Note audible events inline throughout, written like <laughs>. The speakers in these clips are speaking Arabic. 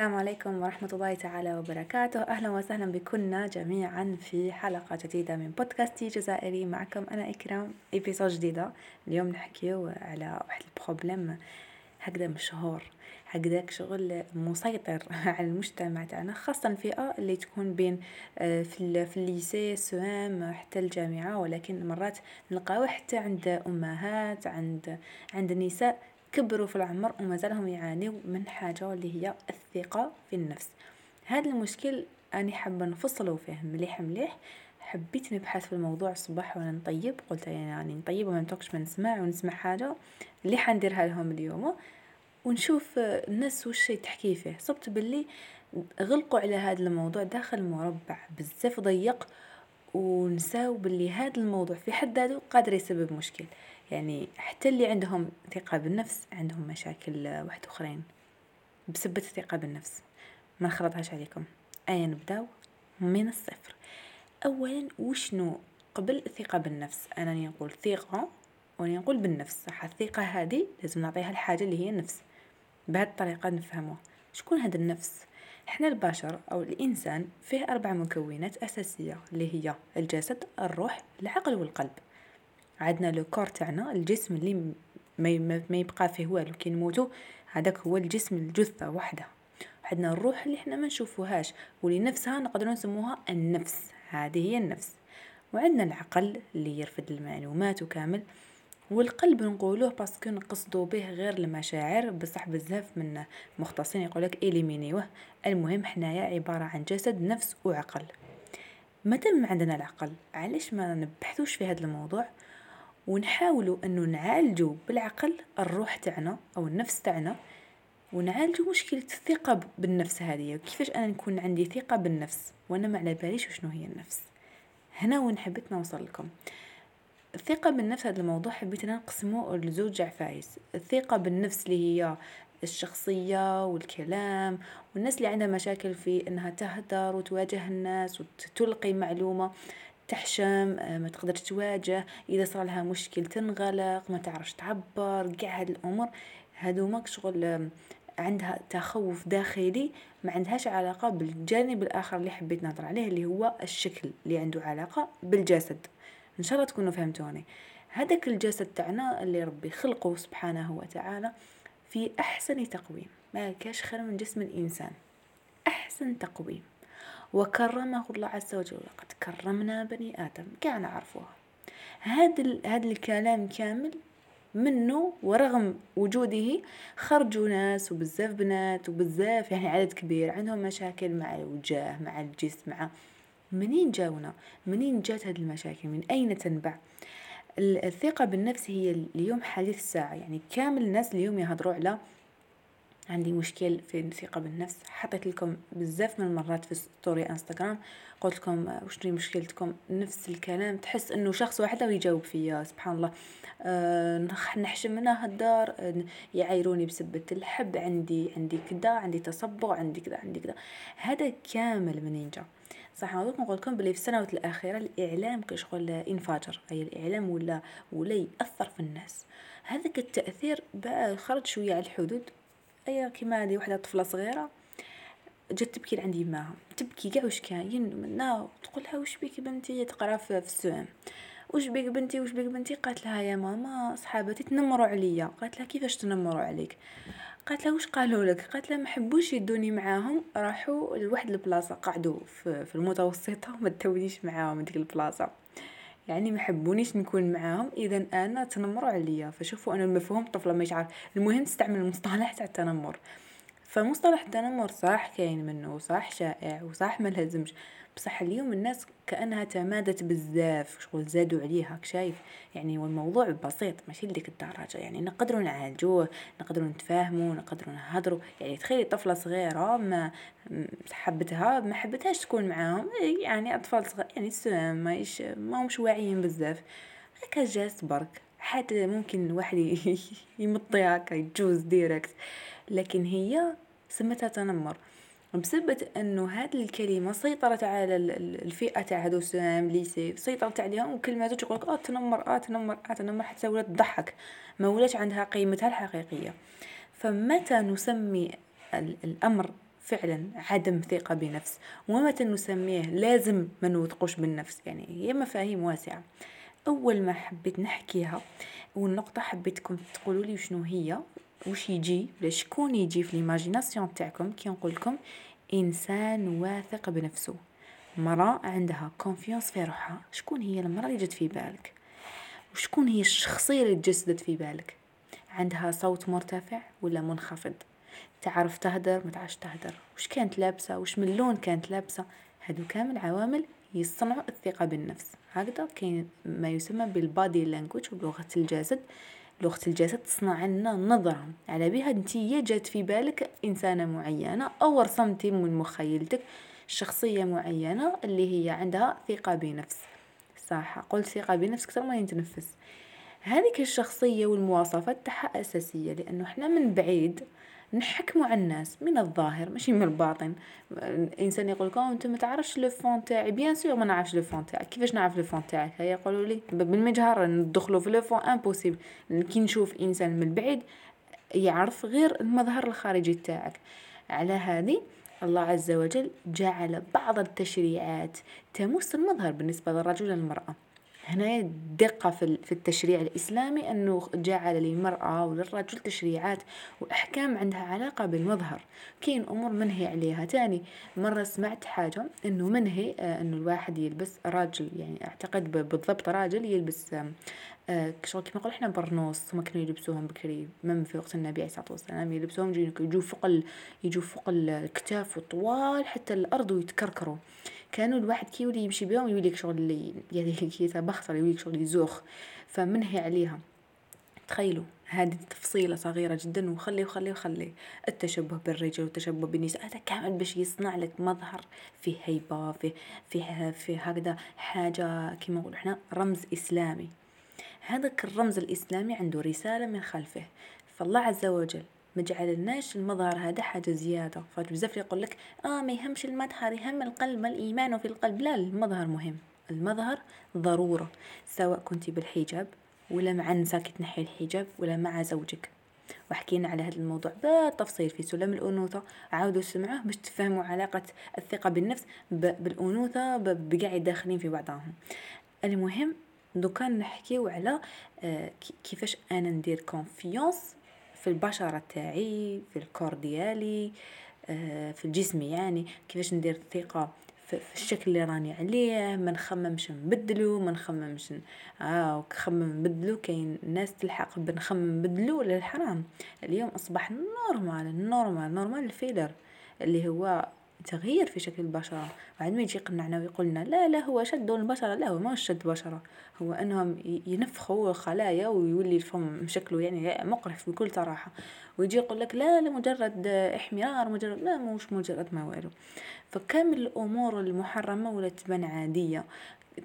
السلام عليكم ورحمة الله تعالى وبركاته. أهلا وسهلا بكنا جميعا في حلقة جديدة من بودكاست جزائري. معكم أنا إكرام épisode جديدة. اليوم نحكيو على واحد ال problème هكذا مشهور هكذاك شغل مسيطر <laughs> على المجتمع تاعنا خاصة الفئة اللي تكون بين آه، في في ال lycée soit حتى الجامعة. ولكن مرات نلقاوه حتى عند أمهات عند عند النساء كبروا في العمر ومازالهم يعانيوا من حاجة اللي هي الثقة في النفس. هذا المشكل أنا حابة نفصله فيه مليح مليح. حبيت نبحث في الموضوع الصباح وأنا نطيب. قلت يعني نطيب وما نتوقش ما نسمع ونسمع حاجة. اللي حنديرها لهم اليوم. ونشوف الناس وش تحكي فيه. صبت باللي غلقوا على هذا الموضوع داخل مربع بزاف ضيق. ونساو باللي هذا الموضوع في حد ذاته قادر يسبب مشكل. يعني حتى اللي عندهم ثقة بالنفس عندهم مشاكل واحد أخرين. بسبة الثقة بالنفس. ما نخرطهاش عليكم. أيا نبداو من الصفر. أولا وشنو؟ قبل الثقة بالنفس. أنا نقول ثقة وأنا نقول بالنفس. صح الثقة هذه لازم نعطيها الحاجة اللي هي النفس. بهذه الطريقة نفهموها شكون هذا النفس؟ إحنا البشر أو الإنسان فيه أربع مكونات أساسية اللي هي الجسد الروح العقل والقلب. عندنا le corps تاعنا الجسم اللي ما, ما يبقى فيه والو كي نموتو هذاك هو الجسم الجثة وحدة. عندنا الروح اللي إحنا ما نشوفوهاش واللي نفسها نقدروا نسموها النفس هذه هي النفس. وعندنا العقل اللي يرفد المعلومات وكامل والقلب نقولوه parce que نقصدو به غير المشاعر بصح بزاف من مختصين يقولك éliminiوه. المهم حنايا عبارة عن جسد نفس وعقل. مادام عندنا العقل علاش ما نبحثوش في هذا الموضوع؟ ونحاولوا أنه نعالجوا بالعقل الروح تاعنا أو النفس تاعنا ونعالجوا مشكلة الثقة بالنفس هذه كيفاش أنا نكون عندي ثقة بالنفس وأنا ما على باليش شنو هي النفس. هنا وين حبيت نوصل لكم. الثقة بالنفس هذا الموضوع حبيت نقسمه لزوج عفايس. الثقة بالنفس اللي هي الشخصية والكلام والناس اللي عندها مشاكل في إنها تهدر وتواجه الناس وتلقي معلومة. تحشم آه، ما تقدرش تواجه. إذا صار لها مشكل تنغلق ما تعرفش تعبر قاع هاد الأمور هادو شغل عندها تخوف داخلي ما عندهاش علاقة بالجانب الآخر اللي حبيت نهضر عليه اللي هو الشكل اللي عنده علاقة بالجسد. إن شاء الله تكونوا فهمتوني. هذاك الجسد تاعنا اللي ربي خلقه سبحانه وتعالى في أحسن تقويم. ما كاش خير من جسم الإنسان. أحسن تقويم. وكرمه الله عز وجل. لقد كرمنا بني آدم. كان نعرفوها هذا هذا الكلام كامل منه ورغم وجوده خرجوا ناس وبزاف بنات وبزاف يعني عدد كبير عندهم مشاكل مع الوجاه مع الجسم مع منين جاونا؟ منين جات هذه المشاكل؟ من أين تنبع؟ الثقة بالنفس هي اليوم حديث الساعة. يعني كامل الناس اليوم يهضروا على عندي مشكل في الثقة بالنفس. حطيت لكم بزاف من المرات في ستوري انستغرام قلت لكم وش هي مشكلتكم نفس الكلام تحس إنه شخص واحد ويجاوب فيا سبحان الله. أه نحشم من هالدار أه يعايروني بسبة الحب عندي عندي كذا عندي تصبغ عندي كذا عندي كذا هذا كامل منين جا صح نقول لكم بلي في السنوات الأخيرة الإعلام كشغل انفجر أي الإعلام ولا ولا يأثر في الناس. هذاك التأثير بقى خرج شوية على الحدود. اي كيما هذه وحدة طفلة صغيرة جات تبكي لعند يماها تبكي كاع واش كاين؟ منا تقول لها واش بيك بنتي؟ تقرا في السوام واش بيك بنتي؟ واش بيك بنتي؟ قالت لها يا ماما صحابتي تنمروا عليا. قالت لها كيفاش تنمروا عليك؟ قالت لها واش قالوا لك؟ قالت لها ما حبوش يدوني معاهم راحوا لواحد البلاصة قعدوا في, في المتوسطة وما تاوديش معاهم ديك البلاصة. يعني ما حبونيش نكون معاهم اذا أنا تنمروا عليا. فشوفوا أنا المفهوم طفلة ما يعرف المهم تستعمل المصطلح تاع التنمر. فمصطلح التنمر صح كاين منه صح شائع وصح ما لازمش بصح اليوم الناس كأنها تمادت بزاف شغل زادوا عليها شايف؟ يعني والموضوع بسيط ماشي لديك الدرجه يعني نقدروا نعالجوه نقدروا نتفاهموا نقدروا نهضروا. يعني تخيلي طفلة صغيرة ما حبتها ما حبتهاش تكون معاهم يعني أطفال صغار يعني السلام ما همش واعيين بزاف. هكا جات برك. حتى ممكن الواحد يمطي هكا ديريكت لكن هي سمتها تنمر. بسبب أنه هذه الكلمة سيطرت على الفئة تاع هذو السلام ليسي. سيطرت عليهم وكلمات تقول آه تنمر آه تنمر آه تنمر حتى ولات تضحك ما ولاش عندها قيمتها الحقيقية. فمتى نسمي الأمر فعلا عدم ثقة بنفس؟ ومتى نسميه لازم ما نوثقوش بالنفس؟ يعني هي مفاهيم واسعة. أول ما حبيت نحكيها والنقطة حبيتكم تقولوا لي شنو هي وش يجي ولا شكون يجي في l'imagination تاعكم كي نقول لكم إنسان واثق بنفسه. مرأة عندها confiance في روحها. شكون هي المرأة اللي جت في بالك؟ وشكون هي الشخصية اللي تجسدت في بالك؟ عندها صوت مرتفع ولا منخفض؟ تعرف تهدر ما تعرفش تهدر. وش كانت لابسة؟ وش من لون كانت لابسة؟ هادو كامل عوامل يصنعوا الثقة بالنفس. هكذا كاين ما يسمى بالبادي لانجوج بلغة الجسد. لغة الجسد تصنع لنا نظرة على بها انتي جات في بالك إنسانة معينة أو رسمتي من مخيلتك شخصية معينة اللي هي عندها ثقة بنفس. صح قلت ثقة بنفس أكثر ما يتنفس. هذيك الشخصية والمواصفات تاعها أساسية لأنه إحنا من بعيد نحكموا على الناس من الظاهر ماشي من الباطن. الإنسان يقول لكم أنت ما تعرفش le fond تاعي. bien sûr ما نعرفش le fond تاعك. كيفاش نعرف le fond تاعك؟ هيا يقولوا لي بالمجهر ندخلوا في le fond impossible كي نشوف إنسان من بعيد يعرف غير المظهر الخارجي تاعك. على هذه الله عز وجل جعل بعض التشريعات تمس المظهر بالنسبة للرجل والمرأة هنا دقة في التشريع الإسلامي أنه جعل للمرأة وللرجل تشريعات وأحكام عندها علاقة بالمظهر. كاين أمور منهي عليها. تاني مرة سمعت حاجة أنه منهي آه، أنه الواحد يلبس راجل يعني أعتقد بالضبط راجل يلبس شغل كيما نقول إحنا برنوس هما كانوا يلبسوهم بكري من في وقت النبي عليه الصلاة والسلام يلبسوهم يجوا فوق. يجوا فوق الكتاف وطوال حتى الأرض ويتكركروا. كانوا الواحد كي يولي يمشي بهم يولي شغل اللي <laughs> يعني كي يتبختر يولي شغل يزوخ. فمنهي عليها. تخيلوا هذه تفصيلة صغيرة جدا وخلي وخلي وخلي. التشبه بالرجال والتشبه بالنساء هذا كامل باش يصنع لك مظهر فيه هيبة فيه فيه في هكذا حاجة كما نقول إحنا رمز إسلامي. هذاك الرمز الإسلامي عنده رسالة من خلفه. فالله عز وجل ما جعلناش المظهر هذا حاجة زيادة. فبزاف يقول لك آه ما يهمش المظهر يهم القلب ما الإيمان في القلب. لا المظهر مهم. المظهر ضرورة سواء كنت بالحجاب ولا مع النساء كي تنحي الحجاب ولا مع زوجك. وحكينا على هذا الموضوع بالتفصيل في سلم الأنوثة. عاودوا سمعوه باش تفهموا علاقة الثقة بالنفس بالأنوثة بقاع داخلين في بعضهم. المهم donc نحكيو على آه، كيفاش أنا ندير confiance في البشرة تاعي في ال corps ديالي آه، في الجسم يعني كيفاش ندير الثقة في الشكل اللي راني عليه ما نخممش نبدلو ما نخممش آه خمم نبدلو كاين ناس تلحق بنخمم نبدلو ولا الحرام اليوم أصبح normal normal normal ال filler اللي هو تغيير في شكل البشرة. بعد ما يجي يقنعنا ويقول لنا لا لا هو شد البشرة لا هو ما شد بشرة. هو إنهم ينفخوا خلايا ويولي الفم شكله يعني مقرف بكل صراحة. ويجي يقول لك لا لا مجرد احمرار مجرد لا مش مجرد ما والو فكامل الأمور المحرمة ولا تبان عادية.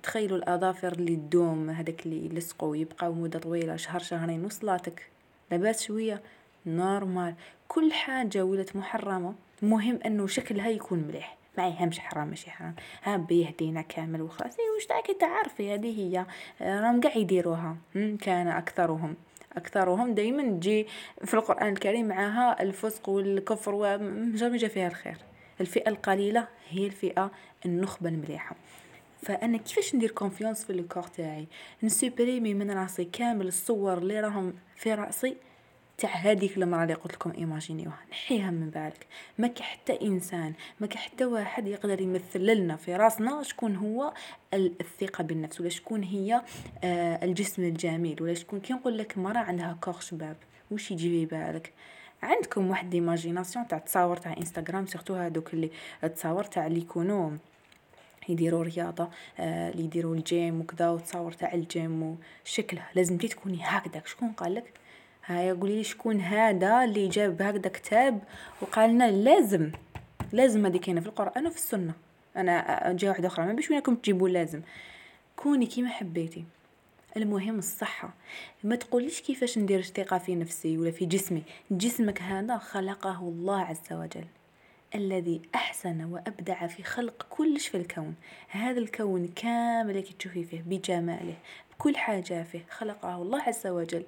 تخيلوا الآظافر اللي تدوم هذاك اللي يلصقوا ويبقاو مدة طويلة شهر شهرين وصلاتك. لاباس شوية نورمال. كل حاجة ولات محرمة. مهم إنه شكلها يكون مليح. ما يهمش حرام ماشي حرام. ها بيهدينا كامل وخلاص. اي واش تاعك تعرفي هذه هي. راهم قاع يديروها. كان أكثرهم. أكثرهم دائما تجي في القرآن الكريم معها الفسق والكفر وما جا فيها الخير. الفئة القليلة هي الفئة النخبة المليحة. فأنا كيفاش ندير confiance في ال corps تاعي؟ ن supprimer من راسي كامل الصور اللي راهم في راسي تاع هذيك المراه اللي قلت لكم imaginiوها. نحيها من بالك ما حتى إنسان ما حتى واحد يقدر يمثل لنا في راسنا شكون هو الثقة بالنفس ولا شكون هي آه الجسم الجميل ولا شكون كي نقول لك مراه عندها كوغ شباب وش يجي في بالك؟ عندكم واحد imagination تاع تصاور تاع انستغرام surtout هادوك اللي تصاور تاع اللي يكونوا يديروا رياضة آه اللي يديروا الجيم وكذا وتصاور تاع الجيم وشكله. لازم تكوني هكذاك. شكون قالك؟ هاي قولي لي شكون هذا اللي جاب هكذا كتاب وقال لنا لازم لازم هذه كاينة في القرآن وفي السنة. أنا جا واحدة أخرى. ما بيش وينكم تجيبوا لازم. كوني كيما حبيتي. المهم الصحة. ما تقوليش كيفاش ندير الثقة في نفسي ولا في جسمي. جسمك هذا خلقه الله عز وجل. الذي أحسن وأبدع في خلق كلش في الكون. هذا الكون كامل اللي تشوفي فيه بجماله. كل حاجة فيه خلقه الله عز وجل.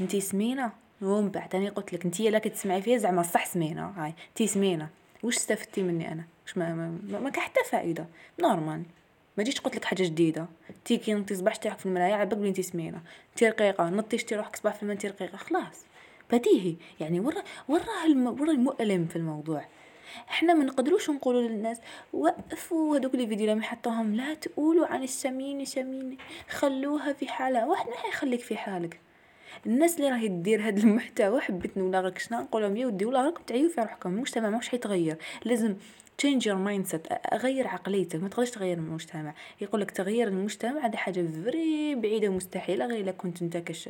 انتي سمينة؟ ومن بعد أنا قلت لك انتي لا كتسمعي فيه زعما صح سمينة هاي. انتي سمينة. واش استفدتي مني أنا؟ واش ما ما, ما, ما حتى فائده normal. ما جيتش قلت لك حاجة جديدة. t'es كي نطي صباح تاعك في المرايه عباك بلي انت سمينة. t'es رقيقة نطي شتي روحك صباح في الماء انت رقيقة. خلاص. بديهي يعني ورا ورا الم... ورا المؤلم في الموضوع. إحنا ما نقدروش نقولوا للناس وقفوا هذوك les vidéos اللي حطوهم لا تقولوا عن السمين سمين خلوها في حالها واحد ما حيخليك في حالك. الناس اللي راهي دير هذا المحتوى حبيت ولا غير شنو نقول لهم يا ودي ولا راكم تعيوا في روحكم المجتمع ماهوش حيتغير. لازم change your mindset. غير عقليتك. ما تقدرش تغير المجتمع. يقول لك تغيير المجتمع هذه حاجة vraiment بعيدة مستحيله غير إلا كنت أنت كش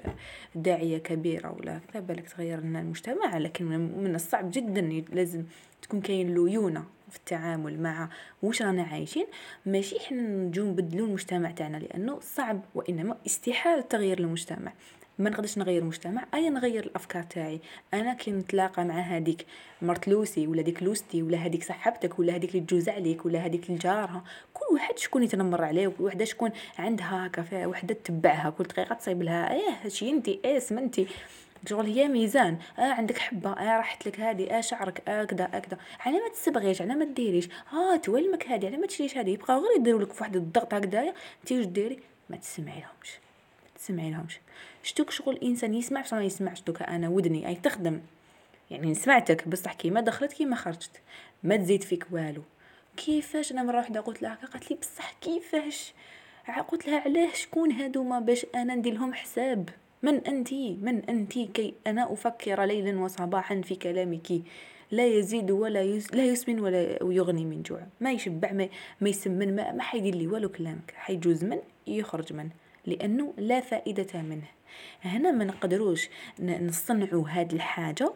داعية كبيرة ولا بالك تغير لنا المجتمع. لكن من الصعب جدا لازم تكون كاين ليونة في التعامل مع واش رانا عايشين. ماشي حنا نجو نبدلو المجتمع تاعنا لأنه صعب وإنما استحالة تغيير المجتمع. ما نقدرش نغير المجتمع اي نغير الأفكار تاعي. أنا كي نتلاقى مع هذيك مرت لوسي ولا ديك لوستي ولا هذيك صاحبتك ولا هذيك اللي تجوز عليك ولا هذيك الجارها كل واحد شكون يتنمر عليه وكل وحدة شكون عندها هكا وحدة تتبعها كل دقيقة تصيب لها إيه هادشي انت إيه سمنتي. شغل هي ميزان. آه عندك حبة آه راحت لك هذه آه شعرك آه كذا آه كذا على ما تسبغيش على ما ديريش. ها توالمك هذه على ما تشريش هذه يبقاو غير يديروا لك فواحد الضغط هكذايا انت واش ديري؟ ما تسمعي لهمش تسمعي لهمش. شتوك شغل الانسان يسمع بصح ما يسمعش دوكا أنا ودني أي تخدم. يعني سمعتك بصح كيما دخلت كيما خرجت. ما تزيد فيك والو. كيفاش؟ أنا مرة واحدة قلت لها قالت لي بصح كيفاش؟ قلت لها علاه شكون هادوما باش أنا ندير لهم حساب؟ من أنت؟ من أنت؟ كي أنا أفكر ليلا وصباحا في كلامك لا يزيد ولا يس لا يسمن ولا يغني من جوع. ما يشبع ما, ما يسمن ما, ما حيدير لي والو كلامك. حيجوز من يخرج من. لأنه لا فائدة منه. هنا ما نقدروش نصنعوا هذه الحاجة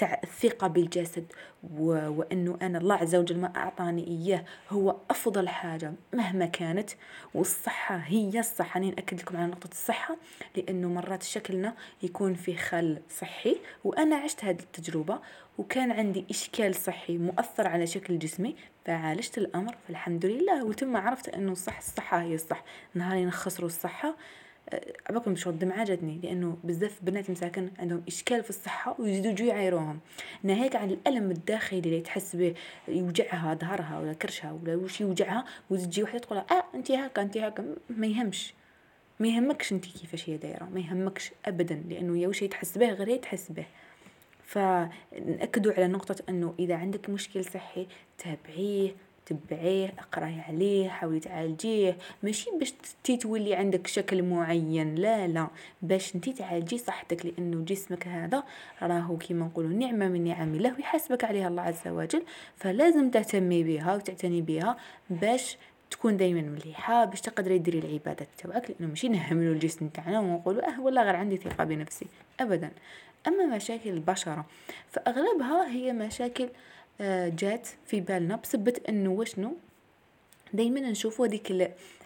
تاع الثقه بالجسد و... وإنه أنا الله عز وجل ما أعطاني إياه هو أفضل حاجة مهما كانت. والصحة هي الصحة. أنا ناكد لكم على نقطة الصحة لأنه مرات شكلنا يكون في خل صحي وأنا عشت هذه التجربة وكان عندي إشكال صحي مؤثر على شكل جسمي فعالجت الأمر فالحمد لله. وتم عرفت أنه صح الصحة هي الصح. نهارين خسروا الصحة عباكم شغل الدمعة جاتني لأنه بزاف بنات مساكن عندهم إشكال في الصحة ويزيدوا يجوا يعايروهم ناهيك عن الألم الداخلي اللي تحس به يوجعها ظهرها ولا كرشها ولا وش يوجعها وتجي وحدة تقول آه أنت هكا أنت هكا. ما يهمش. ما يهمكش أنت كيفاش هي دايرة ما يهمكش ابدا لأنه يا وش تحس به غير تحس به. فنأكدوا على نقطة أنه إذا عندك مشكل صحي تابعيه. تبعيه أقرأي عليه حاولي تعالجيه. ماشي باش تي تولي عندك شكل معين. لا لا. باش انتي تعالجي صحتك لأنه جسمك هذا راهو كيما نقولوا نعمة من نعم الله ويحاسبك عليها الله عز وجل. فلازم تهتمي بها وتعتني بها باش تكون دائما مليحة باش تقدري ديري العبادات تاعك لأنه ماشي نهملوا الجسم تاعنا ونقولوا أه والله غير عندي ثقة بنفسي. ابدا. أما مشاكل البشرة فأغلبها هي مشاكل جات في بالنا بسبة انه وشنو؟ دائما نشوفوا هذيك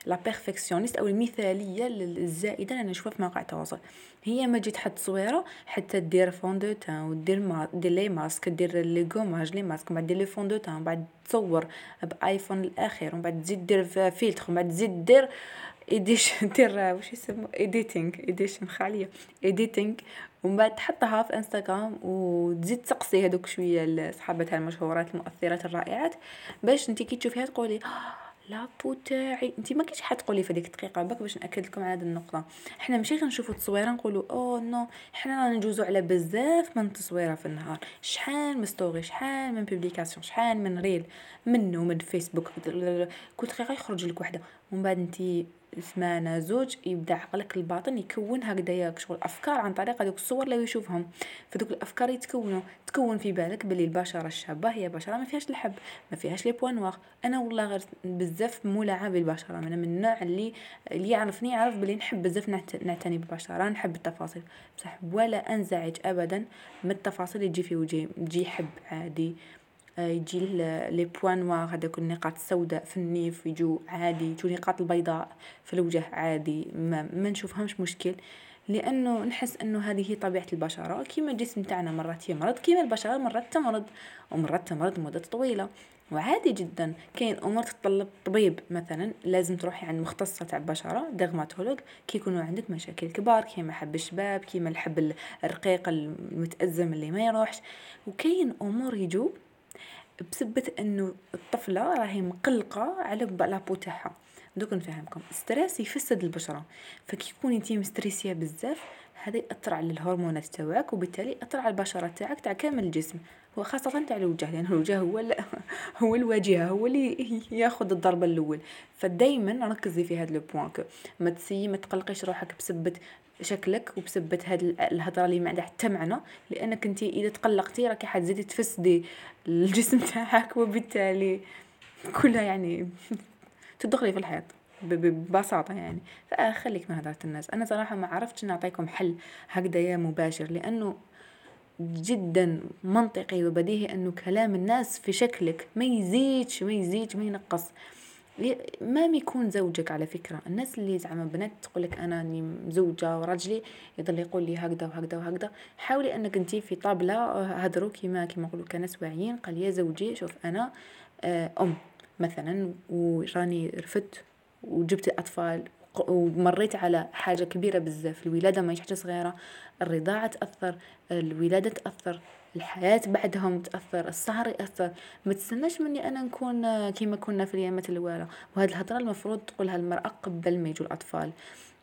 la perfectionniste أو المثالية الزائده اللي نشوفها في مواقع التواصل. هي ما تجي تحط تصويره حتى دير fond de teint ودير ما دير les masques دير les gommages les masques بعد دير les fonds de teint بعد تصور بايفون الأخير ومن بعد تزيد دير فيلتر ومن بعد تزيد دير edition دير واش يسمو editing edition خالية. editing ومن بعد تحطها في انستغرام وتزيد تسقسي هذوك شوية صحابتها المشهورات المؤثرات الرائعات باش انت كي تشوفيها تقولي la peau تاعي انت ما حد تقولي في هذيك الدقيقة باك باش نأكد لكم على هذه النقطة. حنا ماشي غنشوفوا التصويره نقولوا oh non حنا رانا ندوزو على بزاف من التصويرة في النهار. شحال من story شحال من publication شحال من reel منه من فيسبوك كل دقيقة يخرج لك وحدة. ومن بعد انت سمانه زوج يبدأ عقلك الباطن يكون هكذايا شغل أفكار عن طريق هذوك الصور اللي يشوفهم. فدوك الأفكار يتكونوا تكون في بالك بلي البشرة الشابة هي بشرة ما فيهاش الحب ما فيهاش les points noirs. أنا والله غير بزاف مولعة بالبشرة أنا من النوع اللي اللي يعرفني يعرف بلي نحب بزاف نعتني بالبشرة نحب التفاصيل. بصح ولا أنزعج ابدا من التفاصيل اللي تجي في وجهي تجي حب عادي. يجي les points noirs هذاك النقاط السوداء في النيف يجو عادي يجو نقاط البيضاء في الوجه عادي ما, ما نشوفهمش مشكل. لأنه نحس أنه هذه هي طبيعة البشره كيما الجسم تاعنا مرات يمرض كيما البشره مرات تمرض ومرات تمرض مدة طويلة. وعادي جدا كاين أمور تتطلب طبيب مثلا لازم تروحي عند مختصة تاع البشرة dermatologue كي يكونوا عندك مشاكل كبار كيما حب الشباب كيما الحب الرقيق المتأزم اللي ما يروحش. وكاين أمور يجو بسبة إنه الطفلة راهي مقلقة على la peau تاعها. دوك نفهمكم. stress يفسد البشرة. فكي تكوني انتي مستريسية بزاف هذا يأثر على الهرمونات تاعك وبالتالي يأثر على البشرة تاعك تاع كامل الجسم. وخاصة تاع الوجه لأن الوجه هو <laughs> هو الواجهة هو اللي <laughs> ياخذ الضربة الأول. فدايما ركزي في هذا le point ما تسيي ما تقلقيش روحك بسبة شكلك وبسبة هاد الهضرة اللي ما عندها حتى معنى لأنك أنت إذا تقلقتي راكي حتزيدي تفسدي الجسم <laughs> تاعك وبالتالي كلها يعني <laughs> تدخلي في الحيط ببساطة يعني. فخليك من هضرة الناس. أنا صراحة ما عرفتش نعطيكم حل هكذايا مباشر لأنه جدا منطقي وبديهي أنه كلام الناس في شكلك ما يزيدش ما يزيدش ما ينقص. ما يكون زوجك على فكرة. الناس اللي زعما بنات تقولك أنا راني مزوجة وراجلي يضل يقول لي هكذا وهكذا وهكذا. حاولي أنك أنتي في طابلة هدرو كيما كيما نقولوا كناس واعيين قال يا زوجي شوف أنا آه، أم مثلا وراني رفدت وجبت أطفال ومريت على حاجة كبيرة بزاف. الولادة ماهيش حاجة صغيرة. الرضاعة تأثر الولادة تأثر. الحياة بعدهم تأثر السهر يأثر. ما تستناش مني أنا نكون كيما كنا في الأيامات الأولى. وهذه الهضرة المفروض تقولها المرأة قبل ما يجوا الأطفال.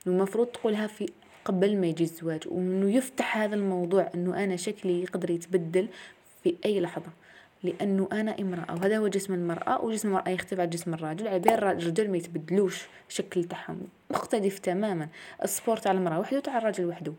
والمفروض تقولها في قبل ما يجي الزواج. وإنه يفتح هذا الموضوع إنه أنا شكلي يقدر يتبدل في أي لحظة. لأنه أنا امرأة وهذا هو جسم المرأة وجسم المرأة يختلف عن جسم الرجل عبير الرجال ما يتبدلوش الشكل تاعهم مختلف تماما. السبورت على المرأة وحده وتاع الرجل وحده.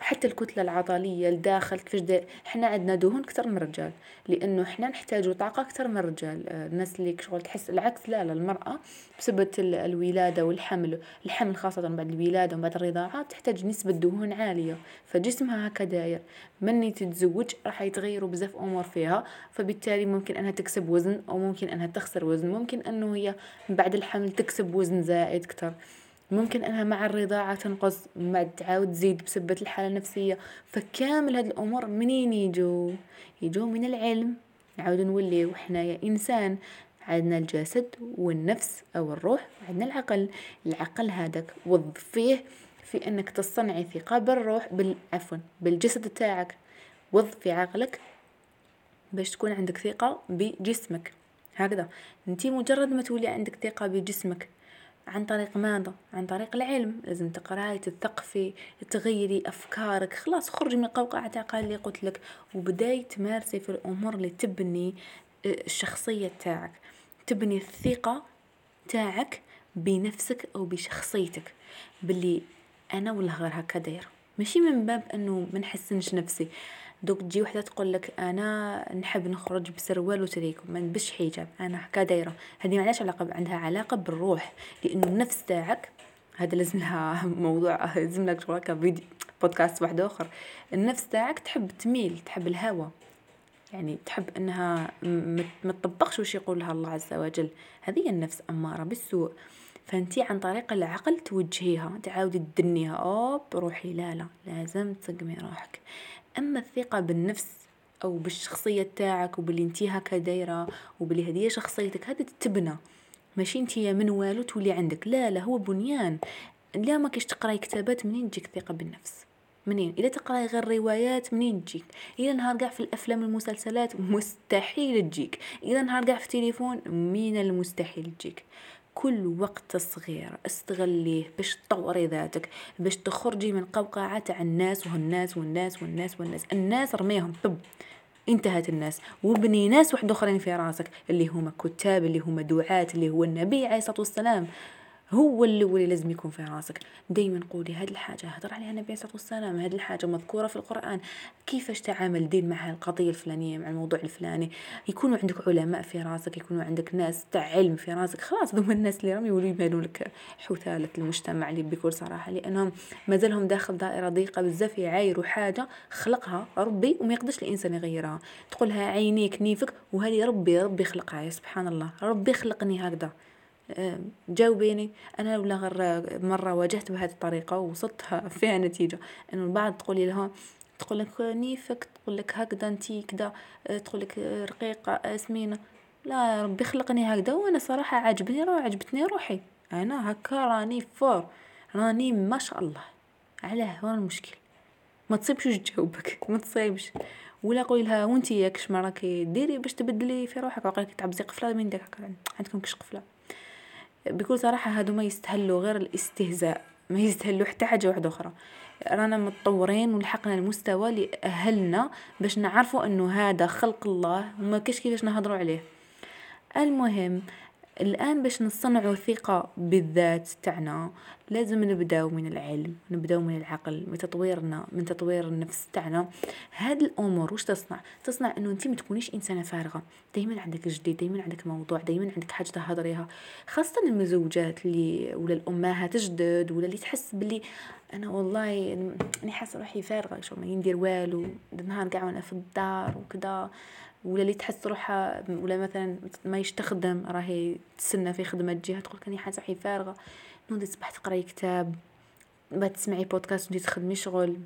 حتى الكتلة العضلية الداخل كيفاش داير. حنا عندنا دهون أكثر من الرجال لأنه حنا نحتاجوا طاقة أكثر من الرجال. آه، الناس اللي شغل تحس العكس لا لا المرأة بسبب الولادة والحمل الحمل خاصة بعد الولادة وبعد الرضاعه تحتاج نسبة دهون عالية. فجسمها هكا داير. من تتزوج راح يتغيروا بزاف أمور فيها فبالتالي ممكن أنها تكسب وزن أو ممكن أنها تخسر وزن. ممكن أنه هي بعد الحمل تكسب وزن زائد أكثر ممكن أنها مع الرضاعة تنقص ما تعاود تزيد بسبة الحالة النفسية. فكامل هاد الأمور منين يجو؟ يجو من العلم. نعاود نوليو حنايا إنسان عندنا الجسد والنفس أو الروح وعندنا العقل. العقل هذاك وظفيه في أنك تصنعي ثقة بالروح بال عفوا بالجسد تاعك. وظفي عقلك باش تكون عندك ثقة بجسمك. هكذا. انتي مجرد ما تولي عندك ثقة بجسمك عن طريق ماذا؟ عن طريق العلم. لازم تقرأي تثقفي تغيري أفكارك. خلاص خرجي من القوقعه تاع اللي قلت لك وبداي تمارسي في الأمور اللي تبني آه، الشخصية تاعك. تبني الثقة تاعك بنفسك أو بشخصيتك. باللي أنا ولا غير هكا دايرة. ماشي من باب إنه ما نحسنش نفسي. دوك تجي وحدة تقول لك أنا نحب نخرج بسروال وتريكو ما نلبسش حجاب أنا هكا دايرة. هذه ما علاقة عندها علاقة بالروح لأنه النفس تاعك هذا لازم لها <laughs> موضوع لازم لك شغل فيديو بودكاست واحد آخر. النفس تاعك تحب تميل تحب الهوى يعني تحب أنها ما تطبقش وش يقول لها الله عز وجل. هذه هي النفس أمارة بالسوء. فأنتي عن طريق العقل توجهيها تعاودي تدنيها أوب روحي لا لا لازم تسقمي روحك أما الثقة بالنفس أو بالشخصية تاعك وباللي انتي هكا دايرة وباللي هذه شخصيتك هذا تتبنى ماشي انتي من والو تولي عندك. لا لا هو بنيان. لا ما كيش تقراي كتابات منين تجيك ثقة بالنفس؟ منين؟ اذا تقراي غير روايات منين تجيك؟ إلى نهار قاع في الأفلام والمسلسلات مستحيل تجيك. إلى نهار قاع في التليفون من المستحيل تجيك. كل وقت صغير. استغليه باش تطوري ذاتك باش تخرجي من قوقعة تاع الناس والناس والناس والناس والناس. الناس رميهم طب انتهت الناس. وبني ناس واحد أخرين في راسك اللي هما كتاب اللي هما دعاة اللي هو النبي عليه الصلاة والسلام. هو الأول اللي لازم يكون في راسك. دائما قولي هذه الحاجة هضر عليها النبي عليه الصلاه والسلام هذه الحاجة مذكورة في القرآن. كيفاش تعامل دين مع القضية الفلانية مع الموضوع الفلاني؟ يكونوا عندك علماء في راسك يكونوا عندك ناس تاع علم في راسك. خلاص ذوما الناس اللي راهم يولوا يبانوا لك حثالة المجتمع اللي بكل صراحة لأنهم مازالهم داخل دائرة ضيقة بزاف يعايروا حاجة خلقها ربي وما يقدرش الإنسان يغيرها. تقولها عينيك نيفك وهذه ربي ربي خلقها سبحان الله. ربي خلقني هكذا. جاوبيني أنا ولا غير مرة واجهت بهذه الطريقة ووصلتها <laughs> فيها نتيجة إنه البعض تقولي لها تقول لك نيفك تقول لك هكذا انتي كذا تقول لك رقيقة سمينه لا ربي خلقني هكذا وأنا صراحة عجبني روح عجبتني روحي. أنا هكا راني فور راني ما شاء الله. علاه وين المشكل. ما تصيبش تجاوبك <laughs> ما تصيبش. ولا قولي لها وانت ياك راكي ديري باش تبدلي في روحك. وقالك تعبزي قفلة من داك؟ عندكم كش قفلة. بكل صراحة هادو ما يستهلوا غير الاستهزاء ما يستهلوا حتى حاجة واحدة أخرى. رانا متطورين ولحقنا المستوى اللي اهلنا باش نعرفوا أنه هذا خلق الله وما كاش كيفاش نهضروا عليه. المهم الآن باش نصنعوا ثقة بالذات تاعنا لازم نبداو من العلم نبداو من العقل من تطويرنا من تطوير النفس تاعنا. هاد الأمور واش تصنع؟ تصنع إنه أنت ما تكونيش إنسانة فارغة. دائما عندك جديد دائما عندك موضوع دائما عندك حاجة تهضريها. خاصة المزوجات اللي ولا الأمهات جدد ولا اللي تحس بلي أنا والله أني حاسه روحي فارغة شو ما ندير والو النهار كاع وأنا في الدار وكذا ولا اللي تحس روحها ولا مثلا ما يشتخدم راهي تسنى في خدمة جهة تقول كاني حاسة روحي فارغة. نوضي تصبح تقرأي كتاب من بعد تسمعي بودكاست ودي تخدمي شغل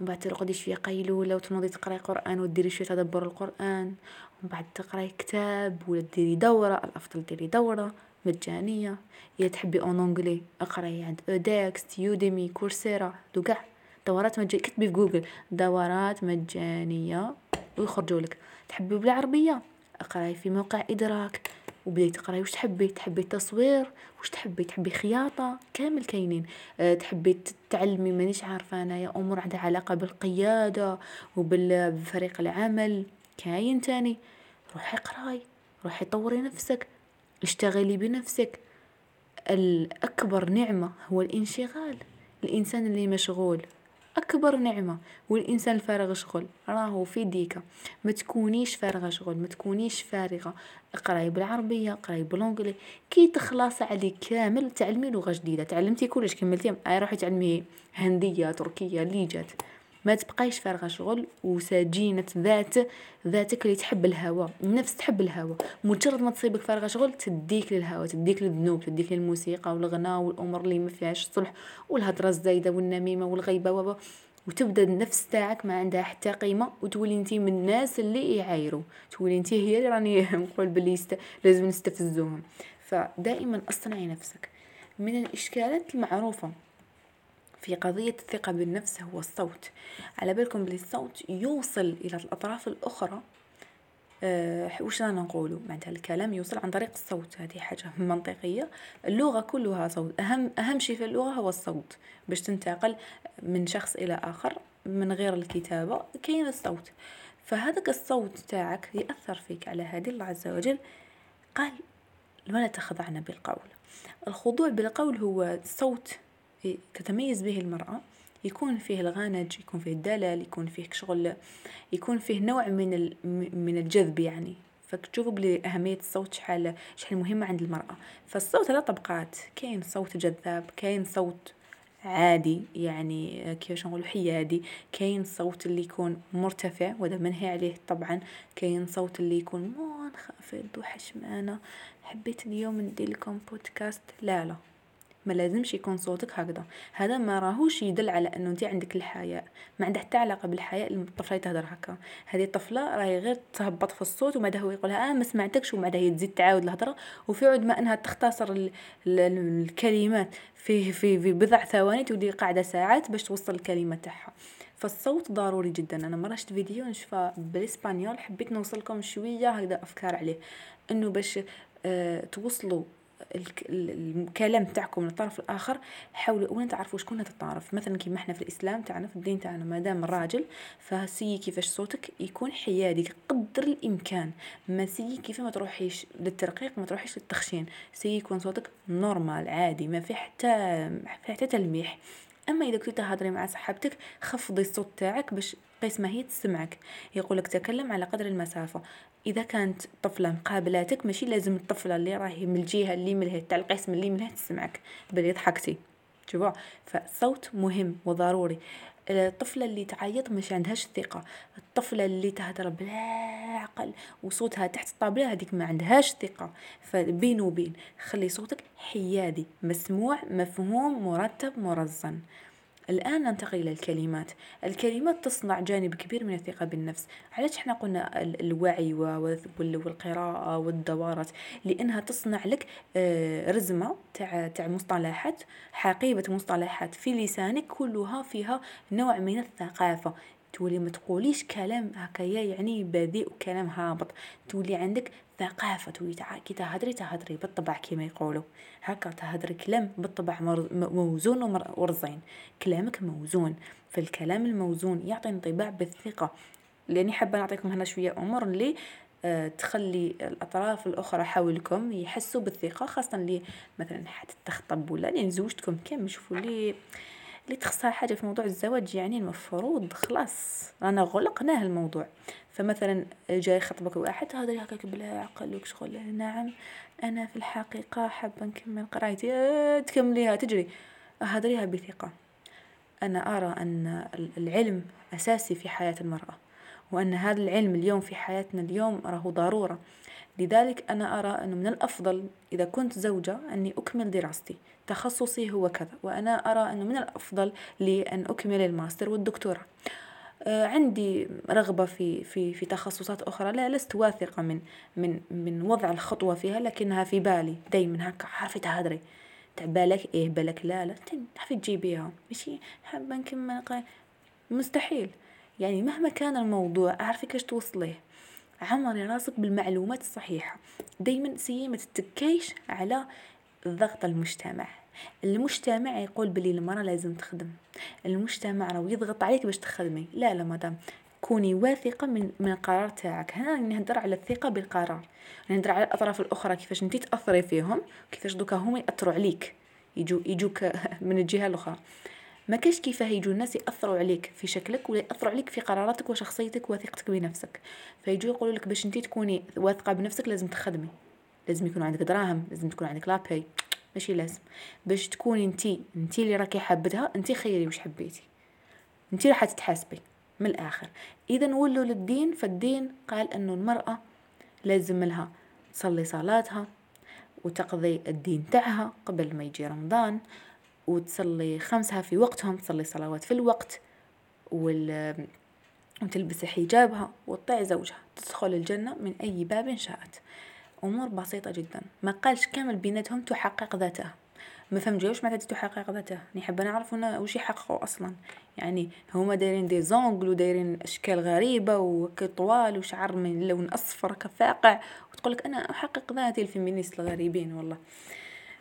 من بعد ترقدي شوية قيلولة وتنوضي تقرأي قرآن وديري شوية تدبر القرآن. ومن بعد تقرأي كتاب ولا ديري دورة الأفضل ديري دورة مجانية. إذا تحبي en anglais اقرأي عند edX Udemy Coursera دو دورات مجانية كتبي في جوجل. دورات مجانية. ويخرجوا لك. تحبي بالعربية اقرأي في موقع إدراك. وبداي تقرأي واش تحبي؟ تحبي التصوير؟ واش تحبي؟ تحبي خياطة؟ كامل كاينين. أه تحبي تتعلمي مانيش عارفة أنايا. أمور عندها علاقة بالقيادة وبالفريق العمل. كاين تاني. روحي اقرأي. روحي طوري نفسك. اشتغلي بنفسك. الأكبر نعمة هو الانشغال. الإنسان اللي مشغول. أكبر نعمة والإنسان الفارغ شغل. راهو في ديكا ما تكونيش فارغة شغل ما تكونيش فارغة. اقراي بالعربيه اقراي بالونجلي كي تخلص عليك كامل تعلمي لغة جديدة. تعلمتي كلش كملتي أي روحي تعلمي هندية تركية اللي جات ما تبقايش فارغة شغل وسجينة ذات ذاتك اللي تحب الهوى النفس تحب الهوى مجرد ما تصيبك فارغة شغل تديك للهوى تديك للذنوب تديك للموسيقى والغناء والأمور اللي ما فيهاش صلح والهضرة الزايدة والنميمة والغيبة و وتبدأ النفس تاعك ما عندها حتى قيمة وتولي انت من الناس اللي يعايروا تولي انت هي اللي راني <laughs> نقول بلي. لازم نستفزوهم. فدائما اصنعي نفسك من الإشكالات المعروفة. في قضية الثقة بالنفس هو الصوت. على بالكم بلي الصوت يوصل إلى الأطراف الأخرى أه وش رانا نقولوا؟ معناتها الكلام يوصل عن طريق الصوت. هذه حاجة منطقية. اللغة كلها صوت. أهم أهم شيء في اللغة هو الصوت. باش تنتقل من شخص إلى آخر من غير الكتابة كاين الصوت. فهذاك الصوت تاعك يأثر فيك على هذه الله عز وجل. قال ولا تخضعن بالقول. الخضوع بالقول هو صوت تتميز به المرأة يكون فيه الغانج يكون فيه الدلال يكون فيه شغل يكون فيه نوع من من الجذب يعني. فتشوفوا بلي أهمية الصوت شحال شحال مهمة عند المرأة. فالصوت له طبقات كاين صوت جذاب كاين صوت عادي يعني كيفاش نقولوا حيادي كاين صوت اللي يكون مرتفع وهذا منهي عليه طبعا كاين صوت اللي يكون منخفض وحشمانة حبيت اليوم ندير لكم بودكاست لا لا. ما لازمش يكون صوتك هكذا. هذا ما راهوش يدل على إنه انت عندك الحياء. ما عندها حتى علاقة بالحياء الطفلة تهدر هكا. هذه الطفلة راهي غير تهبط في الصوت وما هو يقولها آه ما سمعتكش وما هي تزيد تعاود الهضره وفي عود ما إنها تختصر ال ال الكلمات في في في بضع ثواني تولي قاعدة ساعات باش توصل الكلمة تاعها. فالصوت ضروري جدا. أنا مرة شفت فيديو نشوفه بالإسبانيول حبيت نوصلكم شوية هكذا أفكار عليه. إنه باش آه توصلوا الكلام تاعكم للطرف الآخر حاولوا اولا تعرفوا شكون هذا الطرف. مثلا كيما إحنا في الإسلام تاعنا في الدين تاعنا مادام الراجل فسي كيفاش صوتك يكون حيادي قدر الإمكان. ما سي كيف ما تروحيش للترقيق ما تروحيش للتخشين. سي يكون صوتك normal عادي ما في حتى حتى تلميح. أما إذا كنت تهضري مع صاحبتك خفضي الصوت تاعك باش قيس ما هي تسمعك. يقولك تكلم على قدر المسافة. إذا كانت طفلة مقابلاتك ماشي لازم الطفلة اللي راهي من الجهة اللي من تاع القسم اللي من تسمعك. بل ضحكتي. شوفوا فالصوت مهم وضروري. الطفلة اللي تعيط مش عندهاش ثقه الطفلة اللي تهدر بلا عقل وصوتها تحت الطابلة هذيك ما عندهاش ثقة. فبين وبين خلي صوتك حيادي مسموع مفهوم مرتب مرزن. الآن ننتقل إلى الكلمات. الكلمات تصنع جانب كبير من الثقة بالنفس. علاش إحنا قلنا الوعي والقراءة والدورات؟ لأنها تصنع لك آه، رزمة تاع تاع مصطلحات حقيبة مصطلحات في لسانك كلها فيها نوع من الثقافة. تولي ما تقوليش كلام هكايا يعني بذيء وكلام هابط. تولي عندك ثقافة تولي كي تهدري تهدري بالطبع كيما يقولوا. هكا تهدري كلام بالطبع موزون ورزين. كلامك موزون. فالكلام الموزون يعطي انطباع بالثقة. لأني حابة نعطيكم هنا شوية أمور اللي آه، تخلي الأطراف الأخرى حولكم يحسوا بالثقة خاصة اللي مثلا حتتخطب ولا لين زوجتكم كم يشوفوا لي اللي تخصها حاجة في موضوع الزواج يعني المفروض خلاص رانا غلقناه الموضوع. فمثلا جاي خطبك واحد هذا هكاك بلا عقل وشغل نعم أنا في الحقيقة حابة نكمل قرايتي آه، تكمليها تجري. هدريها بثقة. أنا أرى أن العلم أساسي في حياة المرأة وأن هذا العلم اليوم في حياتنا اليوم راه ضرورة. لذلك أنا أرى أنه من الأفضل إذا كنت زوجة أني أكمل دراستي. تخصصي هو كذا وأنا أرى أنه من الأفضل لي أن أكمل الماستر والدكتوراه. آه، عندي رغبة في في في تخصصات أخرى لا لست واثقة من من من وضع الخطوة فيها لكنها في بالي دايما هكا عارفة تهدري. تاع بالك؟ إيه بالك؟ لا لا. تحفي تجيبيها. ماشي؟ حابة نكمل مستحيل. يعني مهما كان الموضوع أعرفي كيفاش توصليه. عمري راسك بالمعلومات الصحيحة. دايما سي ما تتكيش على ضغط المجتمع. المجتمع يقول بلي المرأة لازم تخدم. المجتمع راه يضغط عليك باش تخدمي. لا لا مدام. كوني واثقة من من القرار تاعك. هنا نهدر على الثقة بالقرار. نهدر على الأطراف الأخرى كيفاش انت تأثري فيهم كيفاش دوكا هما يأثروا عليك. يجو يجوك <laughs> من الجهة الأخرى. ما كاش كيفاه يجوا الناس ياثروا عليك في شكلك ولا ياثروا عليك في قراراتك وشخصيتك وثقتك بنفسك. فيجوا يقولوا لك باش انت تكوني واثقة بنفسك لازم تخدمي. لازم يكون عندك دراهم لازم تكون عندك لاباي ماشي لازم. باش تكوني انت انت اللي راكي حابتها انت خيري واش حبيتي. انت راح تتحاسبي من الآخر. إذا ولوا للدين فالدين قال انه المرأة لازم لها تصلي صلاتها وتقضي الدين تاعها قبل ما يجي رمضان. وتصلي خمسها في وقتهم تصلي صلوات في الوقت وال وتلبس حجابها وتطيع زوجها. تدخل الجنة من أي باب شاءت. أمور بسيطة جدا. ما قالش كامل بيناتهم تحقق ذاتها. ما فهمتوش معناتها تحقق ذاتها. نحب نعرف هنا واش يحققوا أصلا. يعني هما دايرين des ongles ودايرين أشكال غريبة وكطوال وشعر من لون أصفر كفاقع. وتقولك أنا أحقق ذاتي ال féministes الغريبين والله.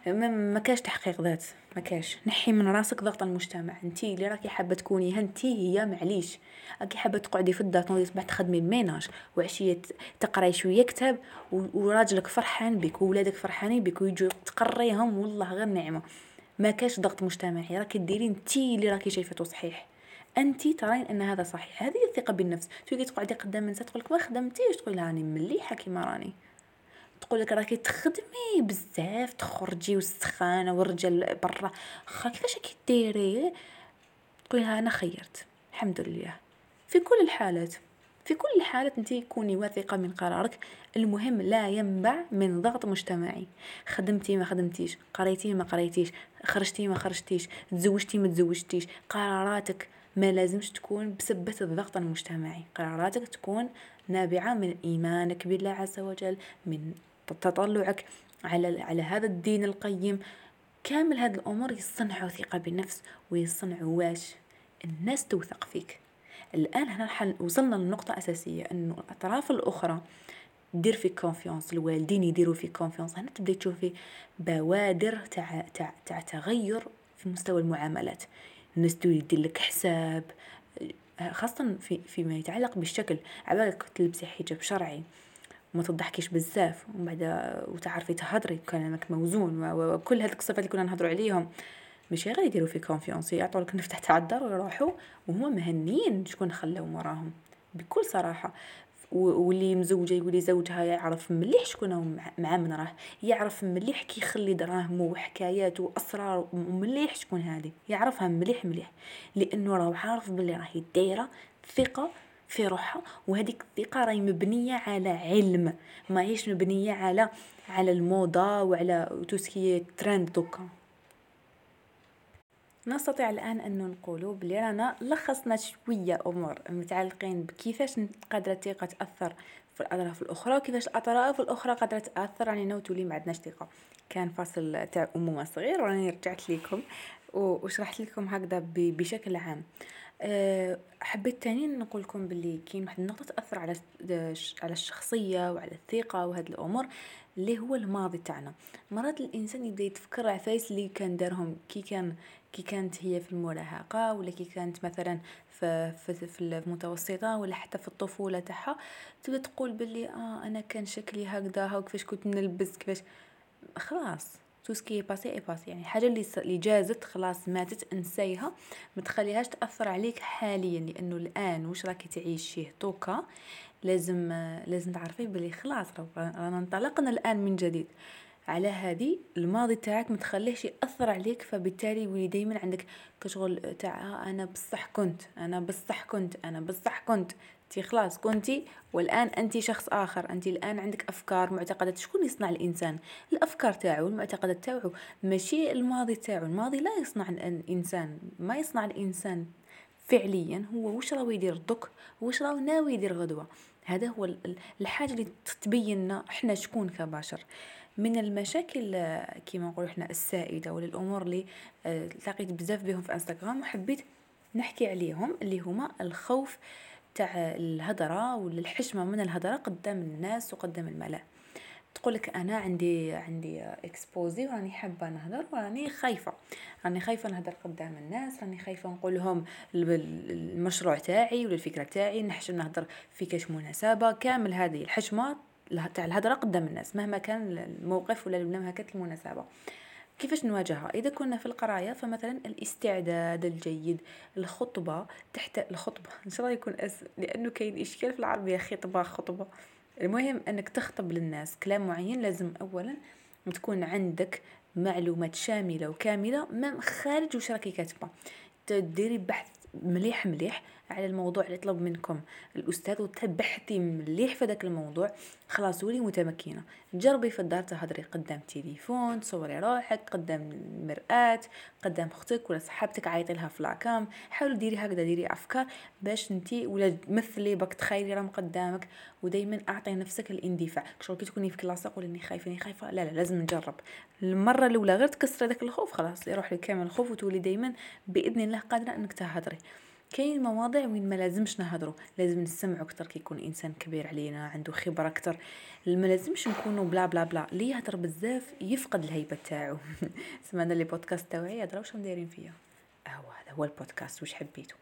ما كاش تحقيق ذات ما كاش. نحي من راسك ضغط المجتمع. انتي اللي راكي حابة تكوني انتي هي معليش. راكي حابة تقعدي في الدار تنوضي الصباح تخدمي ال ménage وعشية تقراي شوية كتاب وراجلك فرحان بك وولادك فرحانين بك ويجوا تقريهم والله غير نعمة. ما كاش ضغط مجتمعي. راكي ديري انتي اللي راكي شايفته صحيح. انت ترين ان هذا صحيح. هذه الثقة بالنفس. تقعدي قدام الناس تقولك ما خدمتيش تقول راني مليحة كيما راني. تقول لك راكي تخدمي بزاف تخرجي والسخانة والرجال برا. خا كيفاش راكي ديري تقولها أنا خيرت. الحمد لله. في كل الحالات في كل الحالات انت كوني واثقة من قرارك. المهم لا ينبع من ضغط مجتمعي. خدمتي ما خدمتيش قريتي ما قريتيش خرجتي ما خرجتيش تزوجتي ما تزوجتيش. قراراتك ما لازمش تكون بسبة الضغط المجتمعي. قراراتك تكون نابعة من إيمانك بالله عز وجل من تطلعك على على هذا الدين القيم. كامل هذه الأمور يصنعوا ثقة بالنفس ويصنعوا واش الناس توثق فيك. الآن هنا وصلنا لنقطة أساسية أنه الأطراف الأخرى دير فيك confiance الوالدين يديروا فيك confiance هنا تبدأي تشوفي بوادر تاع تاع تاع تغير في مستوى المعاملات. الناس تولي دير لك حساب خاصة في فيما يتعلق بالشكل. عبالك تلبسي حجاب شرعي. وما تضحكيش بزاف ومن بعد وتعرفي تهضري كلامك موزون وكل هذيك الصفات اللي كنا نهضروا عليهم. ماشي غير يديروا في كونفيونس يعطوا لك نفتح تاع الدار ويروحوا وهما مهنيين شكون خلاهم وراهم. بكل صراحة. واللي مزوجة يقولي زوجها يعرف مليح شكون مع من راه يعرف مليح كي يخلي دراهمه وحكاياته وأسرار مليح شكون هذه يعرفها مليح مليح. لأنه راه عارف بلي راهي دايرة ثقة في روحها. وهذيك الثقة راهي مبنية على علم ماهيش مبنية على على الموضة وعلى توسكي ترند دوكا. نستطيع الآن أن نقول بلي رانا لخصنا شوية أمور متعلقين بكيفاش قادرة الثقة تأثر في الأطراف الأخرى وكيفاش الأطراف الأخرى قادرة تأثر. علينا وتولي ما عندناش ثقة. كان فاصل تاع أمومة صغير وراني رجعت لكم وشرحت لكم هكذا بشكل عام. حبيت تاني نقول لكم باللي كاين واحد النقطة تأثر على على الشخصية وعلى الثقة وهاد الأمور اللي هو الماضي تاعنا. مرات الإنسان يبدأ يتفكر عفايس اللي كان دارهم كي كان كي كانت هي في المراهقة ولا كي كانت مثلا في في, في المتوسطة ولا حتى في الطفولة تاعها تبدأ تقول باللي آه أنا كان شكلي هكذا وكيفاش كنت نلبس كيفاش؟ خلاص. tout ce qui est passé est passé. يعني حاجة اللي اللي جازت خلاص ماتت انسيها ما تخليهاش تأثر عليك حاليا لأنه الآن واش راكي تعيشيه tout cas لازم لازم تعرفي بلي خلاص رانا انطلقنا الآن من جديد. على هذه الماضي تاعك ما تخليهش يأثر عليك فبالتالي يولي دائما عندك كشغل تاع أنا بصح كنت أنا بصح كنت أنا بصح كنت. انت خلاص كنتي والآن انت شخص آخر انت الآن عندك أفكار معتقدات شكون يصنع الإنسان؟ الأفكار تاعو المعتقدات تاعو ماشي الماضي تاعو. الماضي لا يصنع الإنسان ما يصنع الإنسان فعليا. هو واش راهو يدير دوك واش راهو ناوي يدير غدوة؟ هذا هو الحاجة اللي تبين لنا إحنا شكون كبشر. من المشاكل كيما نقولوا إحنا السائدة ولا الأمور اللي لقيت آه، بزاف بهم في إنستغرام وحبيت نحكي عليهم اللي هما الخوف تاع الهضرة ولا الحشمه من الهضرة قدام الناس وقدام الملأ. تقولك أنا عندي عندي اكسبوزي وراني حابة نهضر وراني خايفة. راني خايفة نهضر قدام الناس راني خايفة نقول لهم المشروع تاعي ولا الفكرة تاعي نحشم نهضر في كاش مناسبة. كامل هذه الحشمة تاع الهضرة قدام الناس مهما كان الموقف ولا مهما كانت المناسبة. كيفاش نواجهها؟ إذا كنا في القراية فمثلا الاستعداد الجيد الخطبة تحت الخطبة. <laughs> إن شاء الله يكون أس... لأنه كاين إشكال في العربية خطبة خطبة. المهم أنك تخطب للناس. كلام معين لازم اولا تكون عندك معلومات شاملة وكاملة ما خارج واش راكي كاتبة. تديري بحث مليح مليح على الموضوع اللي طلب منكم. الأستاذ وتبحثي مليح في ذاك الموضوع. خلاص ولي متمكنة. جربي في الدار تهضري قدام تليفون تصوري روحك قدام المرآة قدام أختك ولا صحابتك عيطي لها في لاكام. حاولي ديري هكذا ديري أفكار باش انتي ولا مثلي بك تخيلي راهم قدامك. ودائما أعطي نفسك الاندفاع. شغل كي تكوني في كلاصه قولي اني خايفة اني خايفة لا لا لازم نجرب. المرة الأولى غير تكسري داك الخوف خلاص يروح لك كامل الخوف وتولي دائما بإذن الله قادرة إنك تهضري. كاين مواضيع وين ما لازمش نهضروا لازم نسمعوا أكثر كي يكون إنسان كبير علينا عنده خبرة أكثر ما لازمش نكونوا بلا بلا بلا اللي يهضر بزاف يفقد الهيبة تاعو. <laughs> سمعنا لي بودكاست تاعي يهضروا واش دايرين فيا؟ هو هذا هو البودكاست واش حبيتو.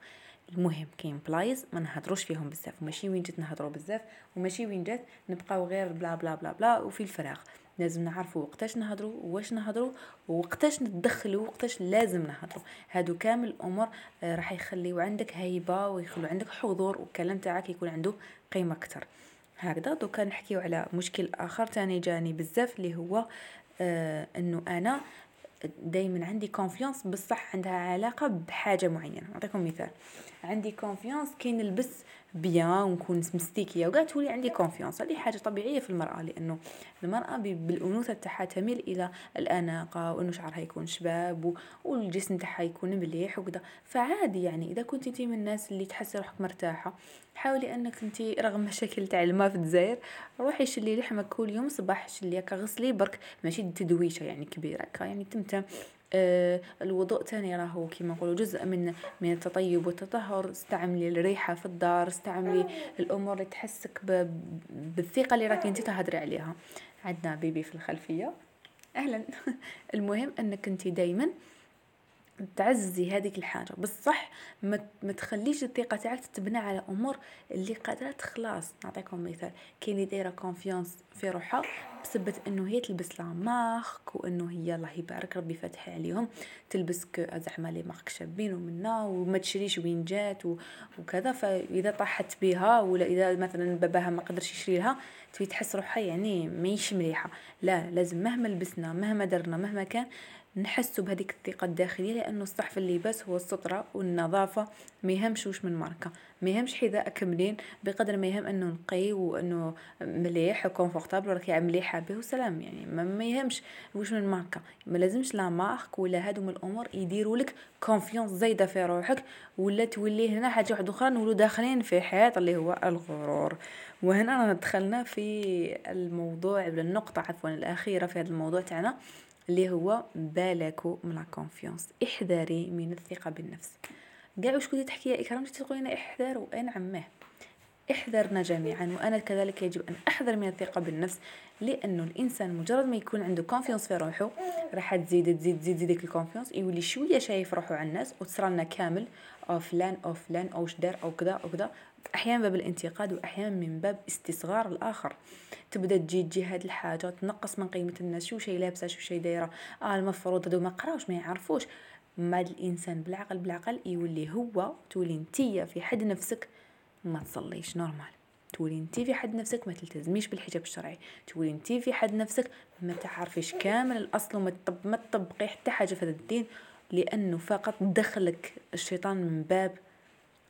المهم كاين بلايص ما نهضروش فيهم بزاف ماشي وين جات نهضروا بزاف وماشي وين جات نبقاو غير بلا بلا بلا بلا وفي الفراغ. لازم نعرفوا وقتاش نهضروا واش نهضروا ووقتاش نتدخلوا وقتاش لازم نهضروا. هادو كامل الأمور آه، راح يخليو عندك هيبة ويخلو عندك حضور والكلام تاعك يكون عنده قيمة أكثر. هكذا دوكا نحكيو على مشكل آخر تاني جاني بزاف اللي هو آه إنه أنا دائما عندي confiance بصح عندها علاقة بحاجة معينة. نعطيكم مثال. عندي confiance كي نلبس bien ونكون مستيكية. وكاع تولي عندي confiance هذه حاجة طبيعية في المرأة لأنه المرأة بالأنوثة تاعها تميل إلى الأناقة وإنه شعرها يكون شباب والجسم تاعها يكون مليح وكذا فعادي يعني إذا كنت انت من الناس اللي تحسي روحك مرتاحة حاولي أنك انت رغم <laughs> مشاكل تاع الماء في الجزائر روحي شلي لحمك كل يوم صباح شلي غسلي برك. ماشي تدويشة يعني كبيرة يعني تمتم. الوضوء تاني راهو كيما نقولوا جزء من من التطيب والتطهر. استعملي الريحة في الدار استعملي الأمور اللي تحسك بالثقة اللي راكي انت تهدري عليها. عندنا بيبي في الخلفية. أهلا. <laughs> المهم أنك انت دائما تعززي هذيك الحاجة. بصح ما تخليش الثقة تاعك تتبنى على أمور اللي قادره تخلاص نعطيكم مثال. كاين اللي دايرة كونفيونس في روحها بسبب إنه هي تلبس لا مارك وإنه هي الله يبارك ربي فاتح عليهم. تلبس زعما لي مارك شابين ومنا وما تشريش وين جات وكذا. فإذا طاحت بها ولا إذا مثلا باباها ما قدرش يشري لها تحس روحها يعني ماهيش مليحة. لا لازم مهما لبسنا مهما درنا مهما كان نحسوا بهذيك الثقة الداخلية لأنه الصح في اللباس هو الستره والنظافة. ما يهمش واش من ماركة. ما يهمش حذاء كاملين بقدر ما يهم أنه نقي وأنه مليح و confortable وراك مليحة به وسلام. يعني ما, يهمش واش من ماركة. ما لازمش la marque ولا هادو من الأمور يديروا لك confiance زايدة في روحك ولا تولي هنا حاجة واحدة أخرى نولو داخلين في حيط اللي هو الغرور. وهنا دخلنا في الموضوع ولا النقطة عفوا الأخيرة في هذا الموضوع تاعنا. اللي هو بالكم من la confiance احذري من الثقة بالنفس. كاع واش كنتي تحكي يا إكرام؟ تقولين احذر اي عماه. احذرنا جميعا وأنا كذلك يجب أن أحذر من الثقة بالنفس لأنه الإنسان مجرد ما يكون عنده confiance في روحه راح تزيد تزيد تزيد ديك ال confiance يولي شوية شايف روحه على الناس وتصرى لنا كامل أو فلان أو فلان أو شدار أو كذا أو كذا. أحيانا باب الانتقاد واحيانا من باب استصغار الآخر. تبدأ تجي تجي هاد الحاجة تنقص من قيمة الناس شو شي لابسة شو شي دايرة. آه المفروض هادو ما قراوش ما يعرفوش. ما الإنسان بالعقل بالعقل يولي هو تولي انتيا في حد نفسك ما تصليش normal. تولي انتي في حد نفسك ما تلتزميش بالحجاب الشرعي. تولي انتي في حد نفسك ما تعرفيش كامل الأصل وما تطب ما تطبقي حتى حاجة في هذا الدين لأنه فقط دخلك الشيطان من باب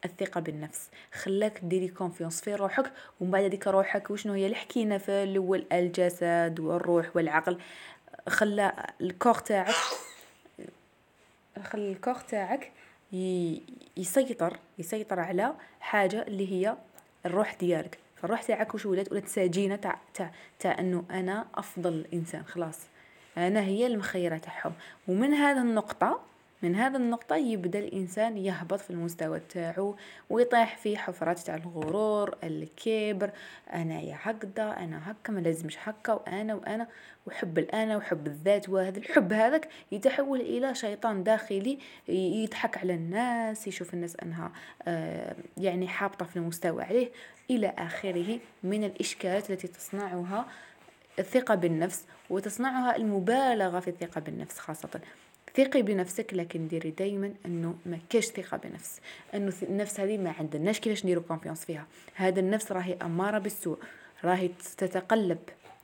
الثقة بالنفس. خلاك ديري confiance في روحك ومن بعد هذيك روحك وشنو هي؟ اللي حكينا في الأول الجسد والروح والعقل. خلى الكور تاعك خلى الكور تاعك يسيطر يسيطر على حاجة اللي هي الروح ديالك. فالروح تاعك وش ولات؟ ولات ساجينه تاع تاع تاع أنه أنا أفضل إنسان خلاص. أنا هي المخيرة تاعهم. ومن هذا النقطة من هذا النقطة يبدأ الإنسان يهبط في المستوى تاعو ويطيح في حفرات تاع الغرور الكبر أنا يا هكذا أنا هكا ما لازمش هكا وأنا وأنا وحب الأنا وحب الذات وهذا الحب هذاك يتحول إلى شيطان داخلي يضحك على الناس يشوف الناس أنها آه، يعني حابطة في المستوى عليه إلى آخره من الإشكالات التي تصنعها الثقة بالنفس وتصنعها المبالغة في الثقة بالنفس خاصة. ثقي بنفسك لكن ديري دائما إنه ما كاش ثقة بنفس. إنه النفس هذه ما عندناش كيفاش نديرو كونفيونس فيها. هذا النفس راهي أمارة بالسوء. راهي تتقلب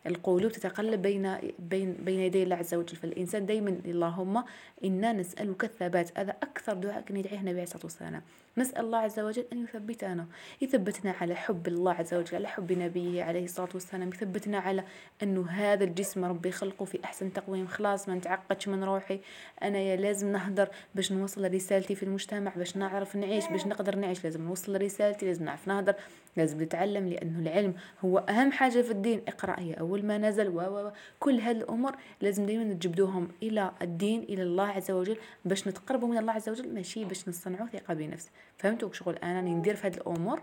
القلوب تتقلب بين بين بين يدي الله عز وجل. فالإنسان دائما اللهم إنا نسألك الثبات. هذا أكثر دعاء كان يدعيه النبي عليه الصلاة والسلام. نسأل الله عز وجل أن يثبتنا يثبتنا على حب الله عز وجل على حب نبيه عليه الصلاة والسلام يثبتنا على أنه هذا الجسم ربي خلقه في أحسن تقويم خلاص ما نتعقدش من روحي أنا يا لازم نهدر باش نوصل رسالتي في المجتمع باش نعرف نعيش باش نقدر نعيش لازم نوصل رسالتي لازم نعرف نهدر. لازم نتعلم لأنه العلم هو أهم حاجة في الدين. اقرأ هي أول ما نزل و كل هذه الأمور لازم دائما نجبدوهم إلى الدين إلى الله عز وجل باش نتقربوا من الله عز وجل. ماشي باش نصنعوا ثقة بنفس. فهمتوا شغل؟ أنا ندير في هذه الأمور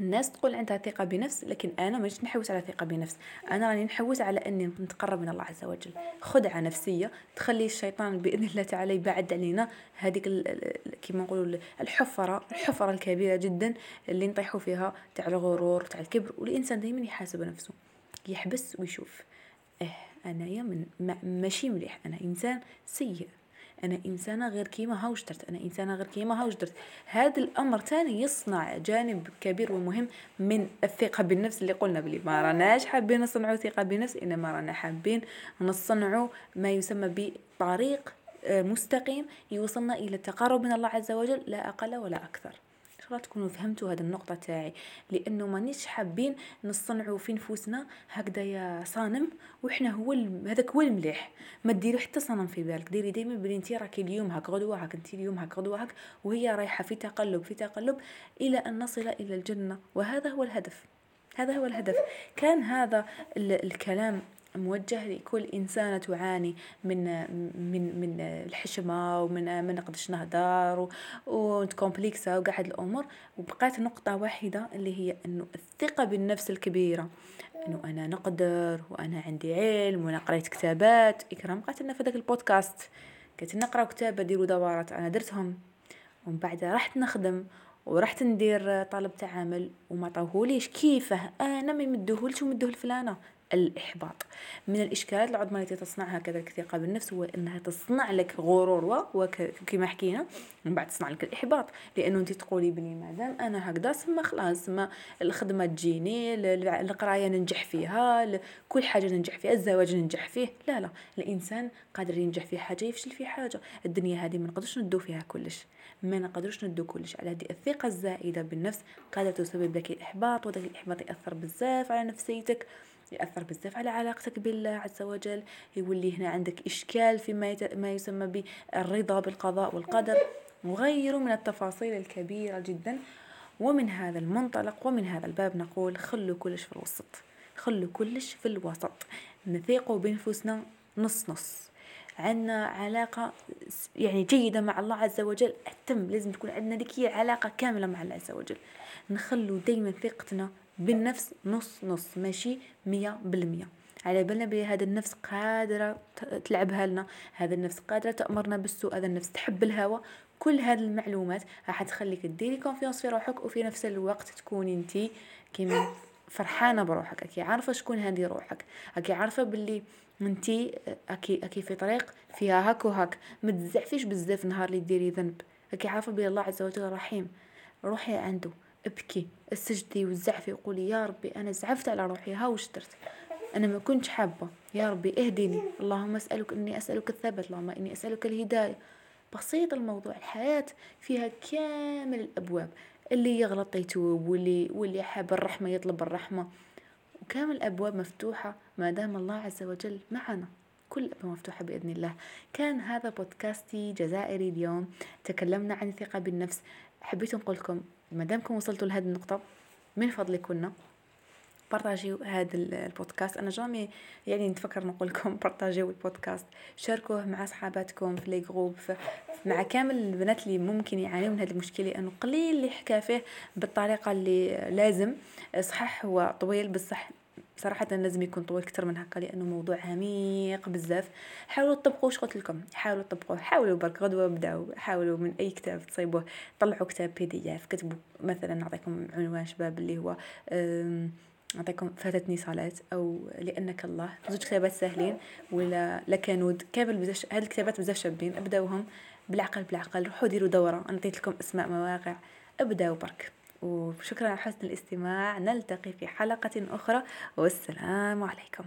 الناس تقول عندها ثقة بنفس لكن أنا مانيش نحوس على ثقة بنفس. أنا راني نحوس على أني نتقرب من الله عز وجل. خدعة نفسية تخلي الشيطان بإذن الله تعالى يبعد علينا. هذيك كيما نقولوا الحفرة الحفرة الكبيرة جدا اللي نطيحوا فيها تاع الغرور تاع الكبر. والإنسان دائما يحاسب نفسه يحبس ويشوف. آه أنايا من ماشي مليح. أنا إنسان سيء. أنا إنسانة غير كيما هاوش درت؟ أنا إنسانة غير كيما هاوش درت؟ هذا الأمر تاني يصنع جانب كبير ومهم من الثقة بالنفس اللي قلنا بلي ما راناش حابين نصنعوا ثقة بالنفس إنما رانا حابين نصنعوا ما يسمى بطريق آه، مستقيم يوصلنا إلى التقرب من الله عز وجل لا أقل ولا أكثر. شاء تكونوا فهمتوا هذه النقطة تاعي. لأنه مانيش حابين نصنعوا في نفوسنا هكذا صنم وحنا هو هذاك هو المليح. ما ديري حتى صنم في بالك. ديري دائما بلي انت راكي اليوم هاك غدوة هاك انت اليوم هاك غدوة هاك وهي رايحة في تقلب في تقلب إلى أن نصل إلى الجنة. وهذا هو الهدف. هذا هو الهدف. كان هذا الكلام موجه لكل إنسانة تعاني من من من الحشمة ومن ما نقدرش نهدر وتكومبليكسا وكاع هاد الأمور. وبقات نقطة واحدة اللي هي إنه الثقة بالنفس الكبيرة. إنه أنا نقدر وأنا عندي علم وأنا قريت كتابات. إكرام قالت لنا في داك البودكاست قالت نقرا كتابة ديروا دورات أنا درتهم. ومن بعد رحت نخدم ورحت ندير طلب تعامل وما عطاوهوليش كيفه؟ أنا ما يمدوهولش ومدوه لفلانه الإحباط. من الإشكالات العظمى التي تصنعها كذلك الثقة بالنفس هو أنها تصنع لك غرور وكما حكينا من بعد تصنع لك الإحباط. لأنه أنت تقولي بني مادام أنا هكذا سما خلاص ما الخدمة تجيني القراية ننجح فيها كل حاجة ننجح فيها الزواج ننجح فيه. لا لا الإنسان قادر ينجح في حاجة يفشل في حاجة. الدنيا هذه ما نقدرش ندو فيها كلش. ما نقدرش ندو كلش. على هذه الثقة الزائدة بالنفس قادرة تسبب لك الإحباط وذاك الإحباط يأثر بزاف على نفسيتك. يأثر بزاف على علاقتك بالله عز وجل يولي هنا عندك إشكال فيما ما يسمى بالرضا بالقضاء والقدر. وغيره من التفاصيل الكبيرة جدا ومن هذا المنطلق ومن هذا الباب نقول خلوا كلش في الوسط خلوا كلش في الوسط. نثيقوا بنفسنا نص نص. عندنا علاقة يعني جيدة مع الله عز وجل أتم لازم تكون عندنا ذيك علاقة كاملة مع الله عز وجل. نخلو دايما ثقتنا بالنفس نص نص ماشي؟ مية بالمية. على بالنا بلي هذا النفس قادرة تلعبها لنا. هذا النفس قادرة تأمرنا بالسوء. هذا النفس تحب الهوى كل هذه المعلومات راح تخليك ديري كونفيونس في روحك وفي نفس الوقت تكوني انت كيما فرحانة بروحك. أكي عارفة شكون هذه روحك. أكي عارفة باللي انتي أكي أكي في طريق فيها هاك وهاك. ما تزعفيش بزاف نهار اللي ديري ذنب. أكي عارفة بلي الله عز وجل رحيم. روحي عنده. أبكي. استجدي وزعفي وقولي يا ربي أنا زعفت على روحي ها وش درت؟ أنا ما كنتش حابة. يا ربي اهدني. اللهم أسألك إني أسألك الثبات اللهم إني أسألك الهداية. بسيط الموضوع. الحياة فيها كامل الأبواب. اللي يغلط يتوب واللي واللي حاب الرحمة يطلب الرحمة. وكامل الأبواب مفتوحة ما دام الله عز وجل معنا. كل الأبواب مفتوحة بإذن الله. كان هذا بودكاستي جزائري اليوم. تكلمنا عن الثقة بالنفس. حبيت نقول لكم ما دامكم وصلتوا لهذه النقطة من فضلكم بارطاجيو هذا البودكاست. أنا جامي يعني نتفكر نقول لكم <laughs> بارطاجيو البودكاست. شاركوه مع صحاباتكم في les groupes مع كامل البنات اللي ممكن يعانيوا من هذه المشكلة. لأنه قليل اللي حكى فيه بالطريقة اللي لازم صح هو طويل بصح صراحة لازم يكون طويل أكثر من هكا لأنه موضوع عميق بزاف. حاولوا تطبقوا واش قلت لكم؟ حاولوا تطبقوا حاولوا برك غدوة بداو حاولوا من أي كتاب تصيبوه طلعوا كتاب PDF كتبوا مثلا نعطيكم عنوان شباب اللي هو نعطيكم فاتتني صلاة أو لأنك الله زوج كتابات سهلين ولا لكنود كامل بزاف هاد الكتابات بزاف شابين أبداوهم بالعقل بالعقل روحوا ديروا دورة أنا لكم أسماء مواقع أبداو برك. وشكرا على حسن الاستماع. نلتقي في حلقة أخرى. والسلام عليكم.